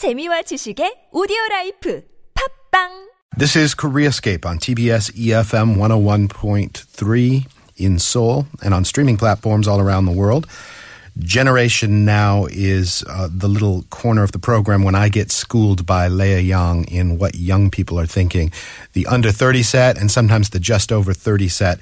재미와 지식의 오디오 라이프 팝빵 This is Koreascape on TBS EFM 101.3 in Seoul and on streaming platforms all around the world. Generation Now is uh, the little corner of the program when I get schooled by Leah Young in what young people are thinking. The under 30 set and sometimes the just over 30 set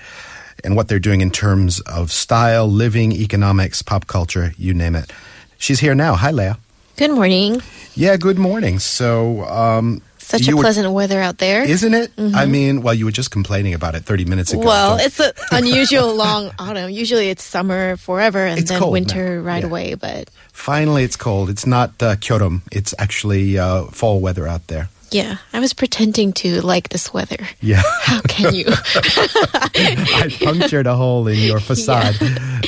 and what they're doing in terms of style, living, economics, pop culture, you name it. She's here now. Hi, Leah. Good morning. Yeah, good morning. So, um, Such you a were- pleasant weather out there. isn't it? I mean, well, you were just complaining about it 30 minutes ago. well, it's an unusual long autumn. Usually it's summer forever and It's then winter now. right Yeah. away. But Finally, it's cold. It's not uh, Kyoto. It's actually uh, fall weather out there. Yeah, I was pretending to like this weather. Yeah. How can you? I punctured a hole in your facade.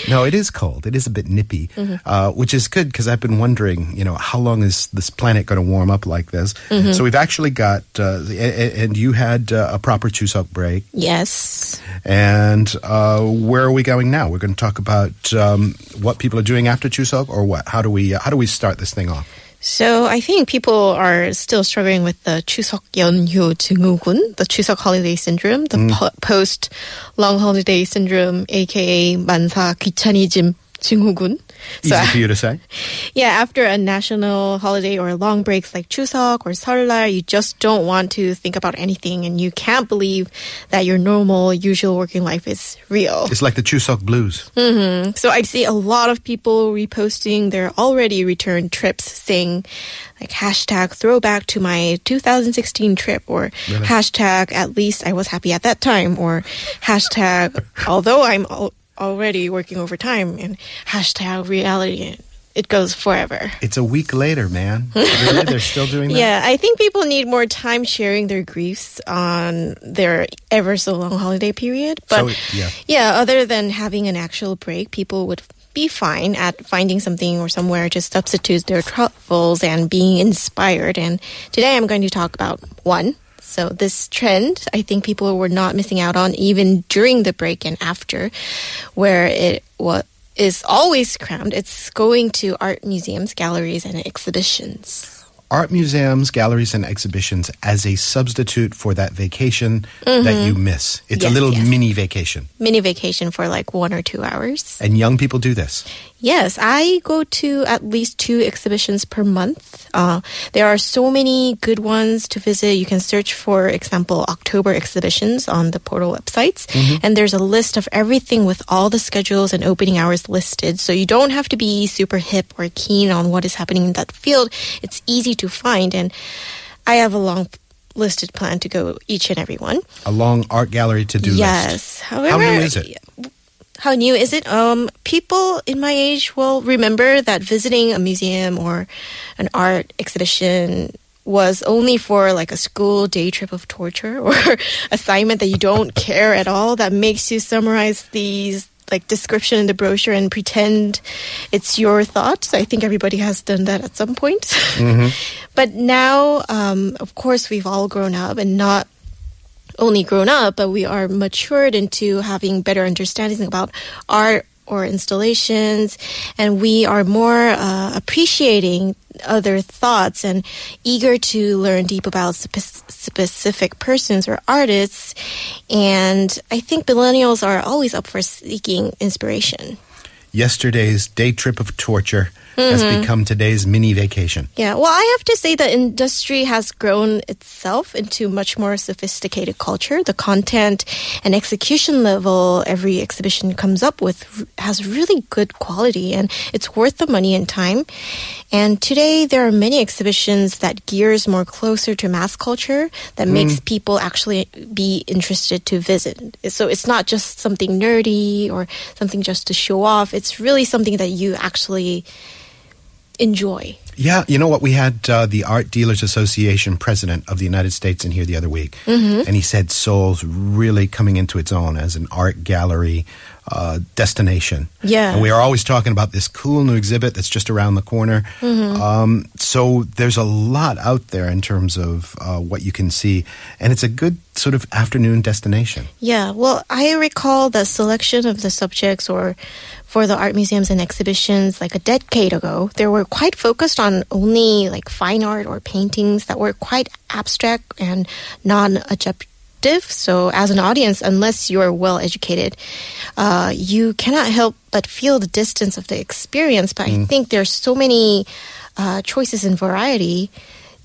No, it is cold. It is a bit nippy, Mm-hmm. uh, which is good because I've been wondering, you know, how long is this planet going to warm up like this? Mm-hmm. So we've actually got, uh, the- a- a- and you had uh, a proper Chuseok break. yes. And uh, where are we going now? We're going to talk about um, what people are doing after Chuseok, or what? How do we how do we start this thing off? So I think people are still struggling with the 추석 연휴 증후군, the 추석 holiday syndrome, the Mm. po- post long holiday syndrome, aka 만사 귀차니즘 Junghookun. So, Easy for you to say. Yeah, after a national holiday or long breaks like Chuseok or Seollal, you just don't want to think about anything, and you can't believe that your normal, usual working life is real. It's like the Chuseok blues. Mm-hmm. So I see a lot of people reposting their already returned trips, saying like hashtag throwback to my 2016 trip, or really? hashtag at least I was happy at that time, or hashtag although I'm already working overtime and hashtag reality. It goes forever. It's a week later, man. really? They're still doing that? Yeah, I think people need more time sharing their griefs on their ever so long holiday period. But So, yeah. other than having an actual break, people would be fine at finding something or somewhere to substitute their troubles and being inspired. And today I'm going to talk about one. So this trend, I think people were not missing out on even during the break and after, where it was is always crammed. It's going to art museums, galleries, and exhibitions. Art museums, galleries, and exhibitions as a substitute for that vacation that mm-hmm. you miss. It's a little yes. mini vacation. mini vacation for like one or two hours. And young people do this. Yes, I go to at least two exhibitions per month. Uh, there are so many good ones to visit. You can search, for example, October exhibitions on the portal websites. And there's a list of everything with all the schedules and opening hours listed. So you don't have to be super hip or keen on what is happening in that field. It's easy to find. And I have a long listed plan to go each and every one. A long art gallery to do yes. list. However, How new is it? How new is it? Um, people in my age will remember that visiting a museum or an art exhibition was only for like a school day trip of torture or assignment that you don't care at all that makes you summarize these like description in the brochure and pretend it's your thoughts. I think everybody has done that at some point. but now, um, of course, we've all grown up and not only grown up, but we are matured into having better understandings about art or installations, and we are more uh, appreciating other thoughts and eager to learn deep about spe- specific persons or artists. And I think millennials are always up for seeking inspiration. Yesterday's day trip of torture has Mm-hmm. become today's mini vacation. Yeah, well, I have to say the industry has grown itself into much more sophisticated culture. The content and execution level every exhibition comes up with has really good quality and it's worth the money and time. And today there are many exhibitions that gears more closer to mass culture that makes people actually be interested to visit. So it's not just something nerdy or something just to show off. It's really something that you actually enjoy. Yeah, you know what? We had uh, the Art Dealers Association president of the United States in here the other week, Mm-hmm. and he said Seoul's really coming into its own as an art gallery uh, destination. Yeah. and we are always talking about this cool new exhibit that's just around the corner. Mm-hmm. Um, so there's a lot out there in terms of uh, what you can see, and it's a good sort of afternoon destination. Yeah, well, I recall the selection of the subjects or for the art museums and exhibitions like a decade ago, they were quite focused on only like fine art or paintings that were quite abstract and non-objective. So, as an audience, unless you are well educated, uh, you cannot help but feel the distance of the experience. But I think there's so many uh, choices and variety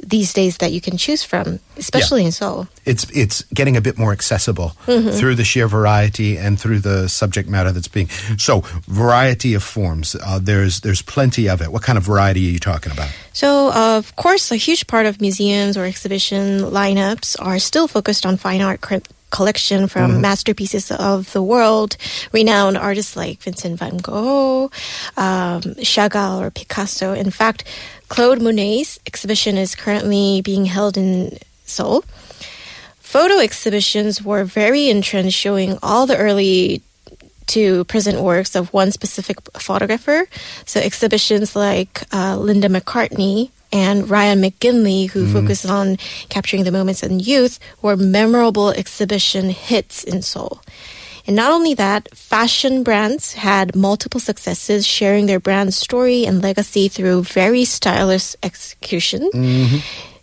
these days that you can choose from, especially in Seoul. It's it's getting a bit more accessible Mm-hmm. through the sheer variety and through the subject matter that's being. So variety of forms. Uh, there's there's plenty of it. What kind of variety are you talking about? So, uh, of course, a huge part of museums or exhibition lineups are still focused on fine art cr- collection from masterpieces of the world, renowned artists like Vincent van Gogh, um, Chagall, or Picasso. In fact, Claude Monet's exhibition is currently being held in Seoul. Photo exhibitions were very in trend, showing all the early to present works of one specific photographer. So exhibitions like uh, Linda McCartney and Ryan McGinley, who focus on capturing the moments in youth, were memorable exhibition hits in Seoul. And not only that, fashion brands had multiple successes, sharing their brand story and legacy through very stylish execution. Mm-hmm.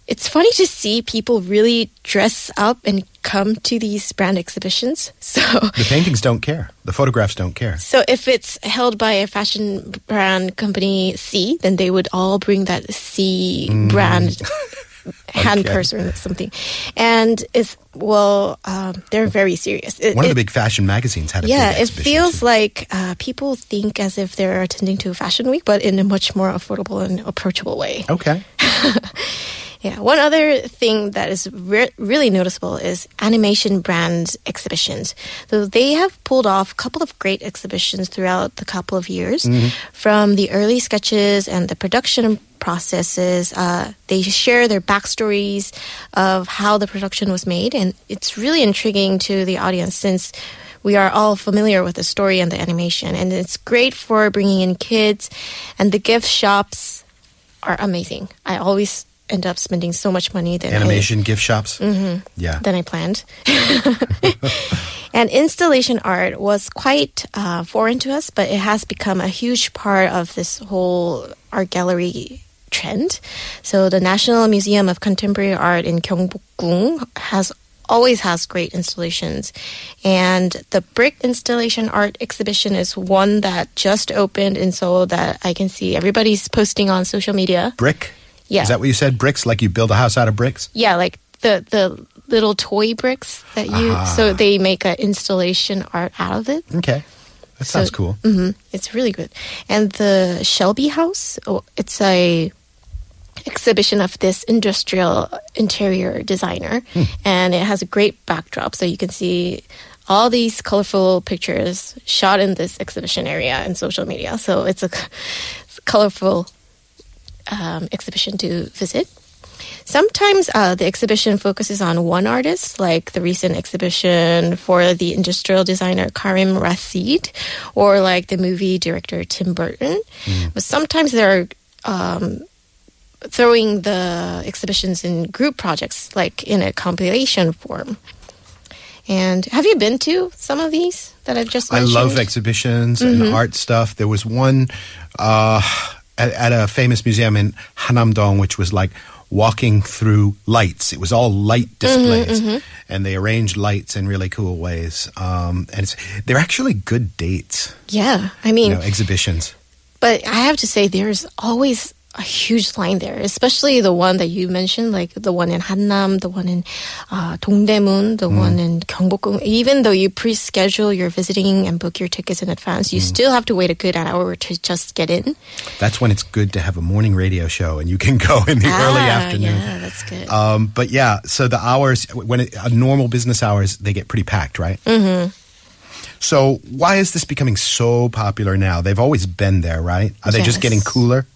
It's funny to see people really dress up and come to these brand exhibitions. So, The paintings don't care. The photographs don't care. so if it's held by a fashion brand company C, then they would all bring that C mm. brand hand Okay. purse or something. And it's well, um, they're very serious. It- One of the big fashion magazines had a yeah, it feels too. like uh, people think as if they're attending to a Fashion Week, but in a much more affordable and approachable way. Okay. Yeah. One other thing that is re- really noticeable is animation brand exhibitions. So they have pulled off a couple of great exhibitions throughout the couple of years. From the early sketches and the production processes, uh, they share their backstories of how the production was made, and it's really intriguing to the audience since we are all familiar with the story and the animation, and it's great for bringing in kids. And the gift shops are amazing. I always end up spending so much money than Animation gift shops. Mm-hmm. Yeah. I, than I planned. and installation art was quite uh, foreign to us, but it has become a huge part of this whole art gallery trend. So the National Museum of Contemporary Art in Gyeongbokgung has always has great installations and the brick installation art exhibition is one that just opened in Seoul that I can see everybody's posting on social media. Brick. Yeah. Is that what you said? Bricks? Like you build a house out of bricks? Yeah, like the the little toy bricks that you Ah. so they make an installation art out of it. Okay. That sounds So- cool. hmm It's really good. And the Shelby House, oh, it's a exhibition of this industrial interior designer, and it has a great backdrop, so you can see all these colorful pictures shot in this exhibition area and social media. So it's a colorful um, exhibition to visit. Sometimes uh, the exhibition focuses on one artist, like the recent exhibition for the industrial designer Karim Rashid, or like the movie director Tim Burton. But sometimes they're um, throwing the exhibitions in group projects, like in a compilation form. And have you been to some of these that I've just I love exhibitions Mm-hmm. and art stuff. There was one uh, at, at a famous museum in Hannamdong, which was like walking through lights. It was all light Mm-hmm, displays, and they arranged lights in really cool ways. Um, and it's, they're actually good dates, Yeah, I mean, you know, exhibitions. But I have to say, there's always a huge line there, especially the one that you mentioned, like the one in Hannam, the one in uh, Dongdaemun, the one in Gyeongbokgung. Even though you pre-schedule your visiting and book your tickets in advance, you still have to wait a good hour to just get in. That's when it's good to have a morning radio show, and you can go in the early Ah, afternoon. Yeah, that's good. Um, but yeah, so the hours when it, uh, normal business hours they get pretty packed, right? Mm-hmm. So why is this becoming so popular now? They've always been there, right? Are they just getting cooler?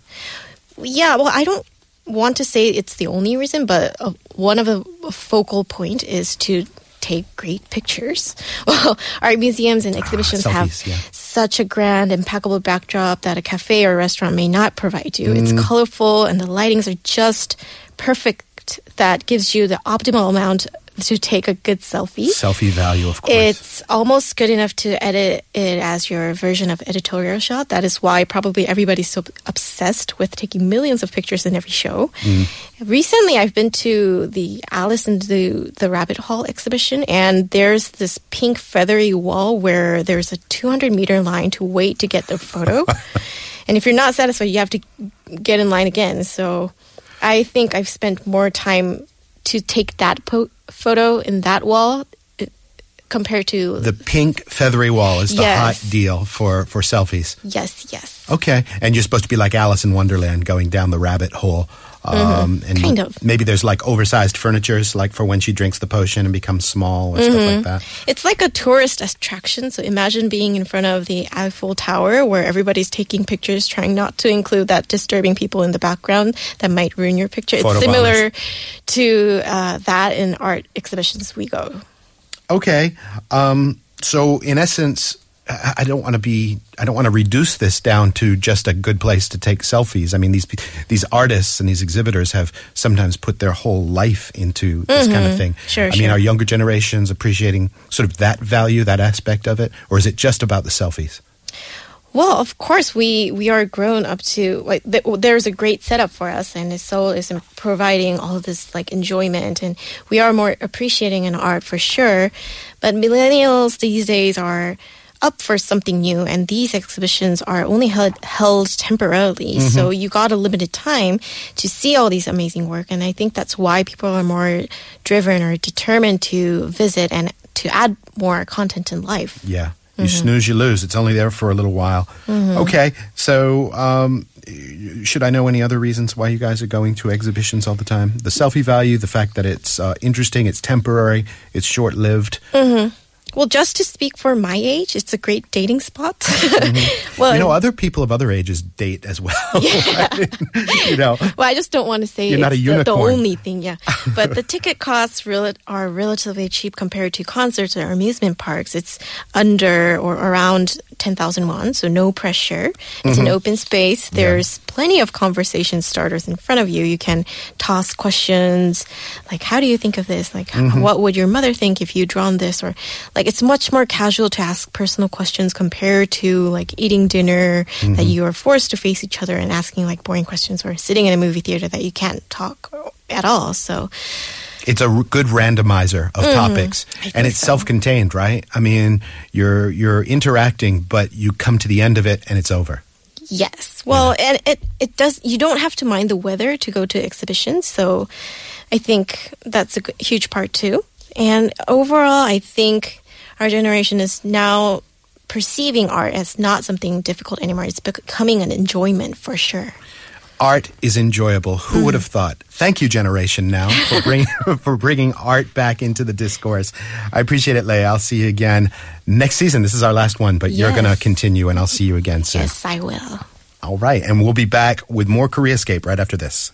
Yeah, well, I don't want to say it's the only reason, but uh, one of the focal point is to take great pictures. Well, art museums and exhibitions have selfies, yeah. such a grand, impeccable backdrop that a cafe or restaurant may not provide you. It's colorful and the lightings are just perfect. That gives you the optimal amount to take a good selfie. Selfie value, of course. It's almost good enough to edit it as your version of editorial shot. That is why probably everybody's so obsessed with taking millions of pictures in every show. Mm. Recently, I've been to the Alice in the, the Rabbit Hole exhibition, and there's this pink feathery wall where there's a 200 meter line to wait to get the photo. and if you're not satisfied, you have to get in line again. So I think I've spent more time to take that po- photo in that wall uh, compared to the pink feathery wall is the Yes. hot deal for, for selfies. yes, yes. Okay, and you're supposed to be like Alice in Wonderland, going down the rabbit hole. Um, Mm-hmm. Kind of. Maybe there's like oversized furnitures, like for when she drinks the potion and becomes small or stuff Mm-hmm. like that. It's like a tourist attraction. So imagine being in front of the Eiffel Tower where everybody's taking pictures, trying not to include that disturbing people in the background that might ruin your picture. Photo it's similar to uh, that in art exhibitions we go. Okay, um, so in essence, I don't want to be. I don't want to reduce this down to just a good place to take selfies. I mean, these these artists and these exhibitors have sometimes put their whole life into this kind of thing. Mm-hmm. Sure, I mean, sure. are younger generations appreciating sort of that value, that aspect of it, or is it just about the selfies? Well, of course, we we are grown up to like th- there's a great setup for us, and Seoul is providing all this like enjoyment, and we are more appreciating in art for sure. But millennials these days are up for something new, and these exhibitions are only held held temporarily, mm-hmm. so you got a limited time to see all these amazing work, and I think that's why people are more driven or determined to visit and to add more content in life. Yeah. You Mm-hmm. snooze, you lose. It's only there for a little while. Okay, so um, should I know any other reasons why you guys are going to exhibitions all the time? The selfie value, the fact that it's uh, interesting, it's temporary, it's short lived. Well, just to speak for my age, it's a great dating spot. well, You know, other people of other ages date as well. you know, well, I just don't want to say You're not it's a the, the only thing, yeah. But the ticket costs are relatively cheap compared to concerts or amusement parks. It's under or around 10,000 won, so no pressure. It's Mm-hmm. an open space. There's plenty of conversation starters in front of you. You can toss questions like, how do you think of this? Like, Mm-hmm. what would your mother think if you drawn this? Or like, it's much more casual to ask personal questions compared to like eating dinner Mm-hmm. that you are forced to face each other and asking like boring questions or sitting in a movie theater that you can't talk at all. So it's a good randomizer of topics, Mm-hmm. I and it's so. self-contained, right? I mean, you're you're interacting, but you come to the end of it, and it's over. Yes. Well, and it it does. You don't have to mind the weather to go to exhibitions, so I think that's a huge part too. And overall, I think our generation is now perceiving art as not something difficult anymore. It's becoming an enjoyment for sure. art is enjoyable. Who would mm. have thought? Thank you, Generation Now, for bringing for bringing art back into the discourse. I appreciate it, Leah. I'll see you again next season. This is our last one, but you're going to continue, and I'll see you again soon. Yes, I will. All right, and we'll be back with more Koreascape right after this.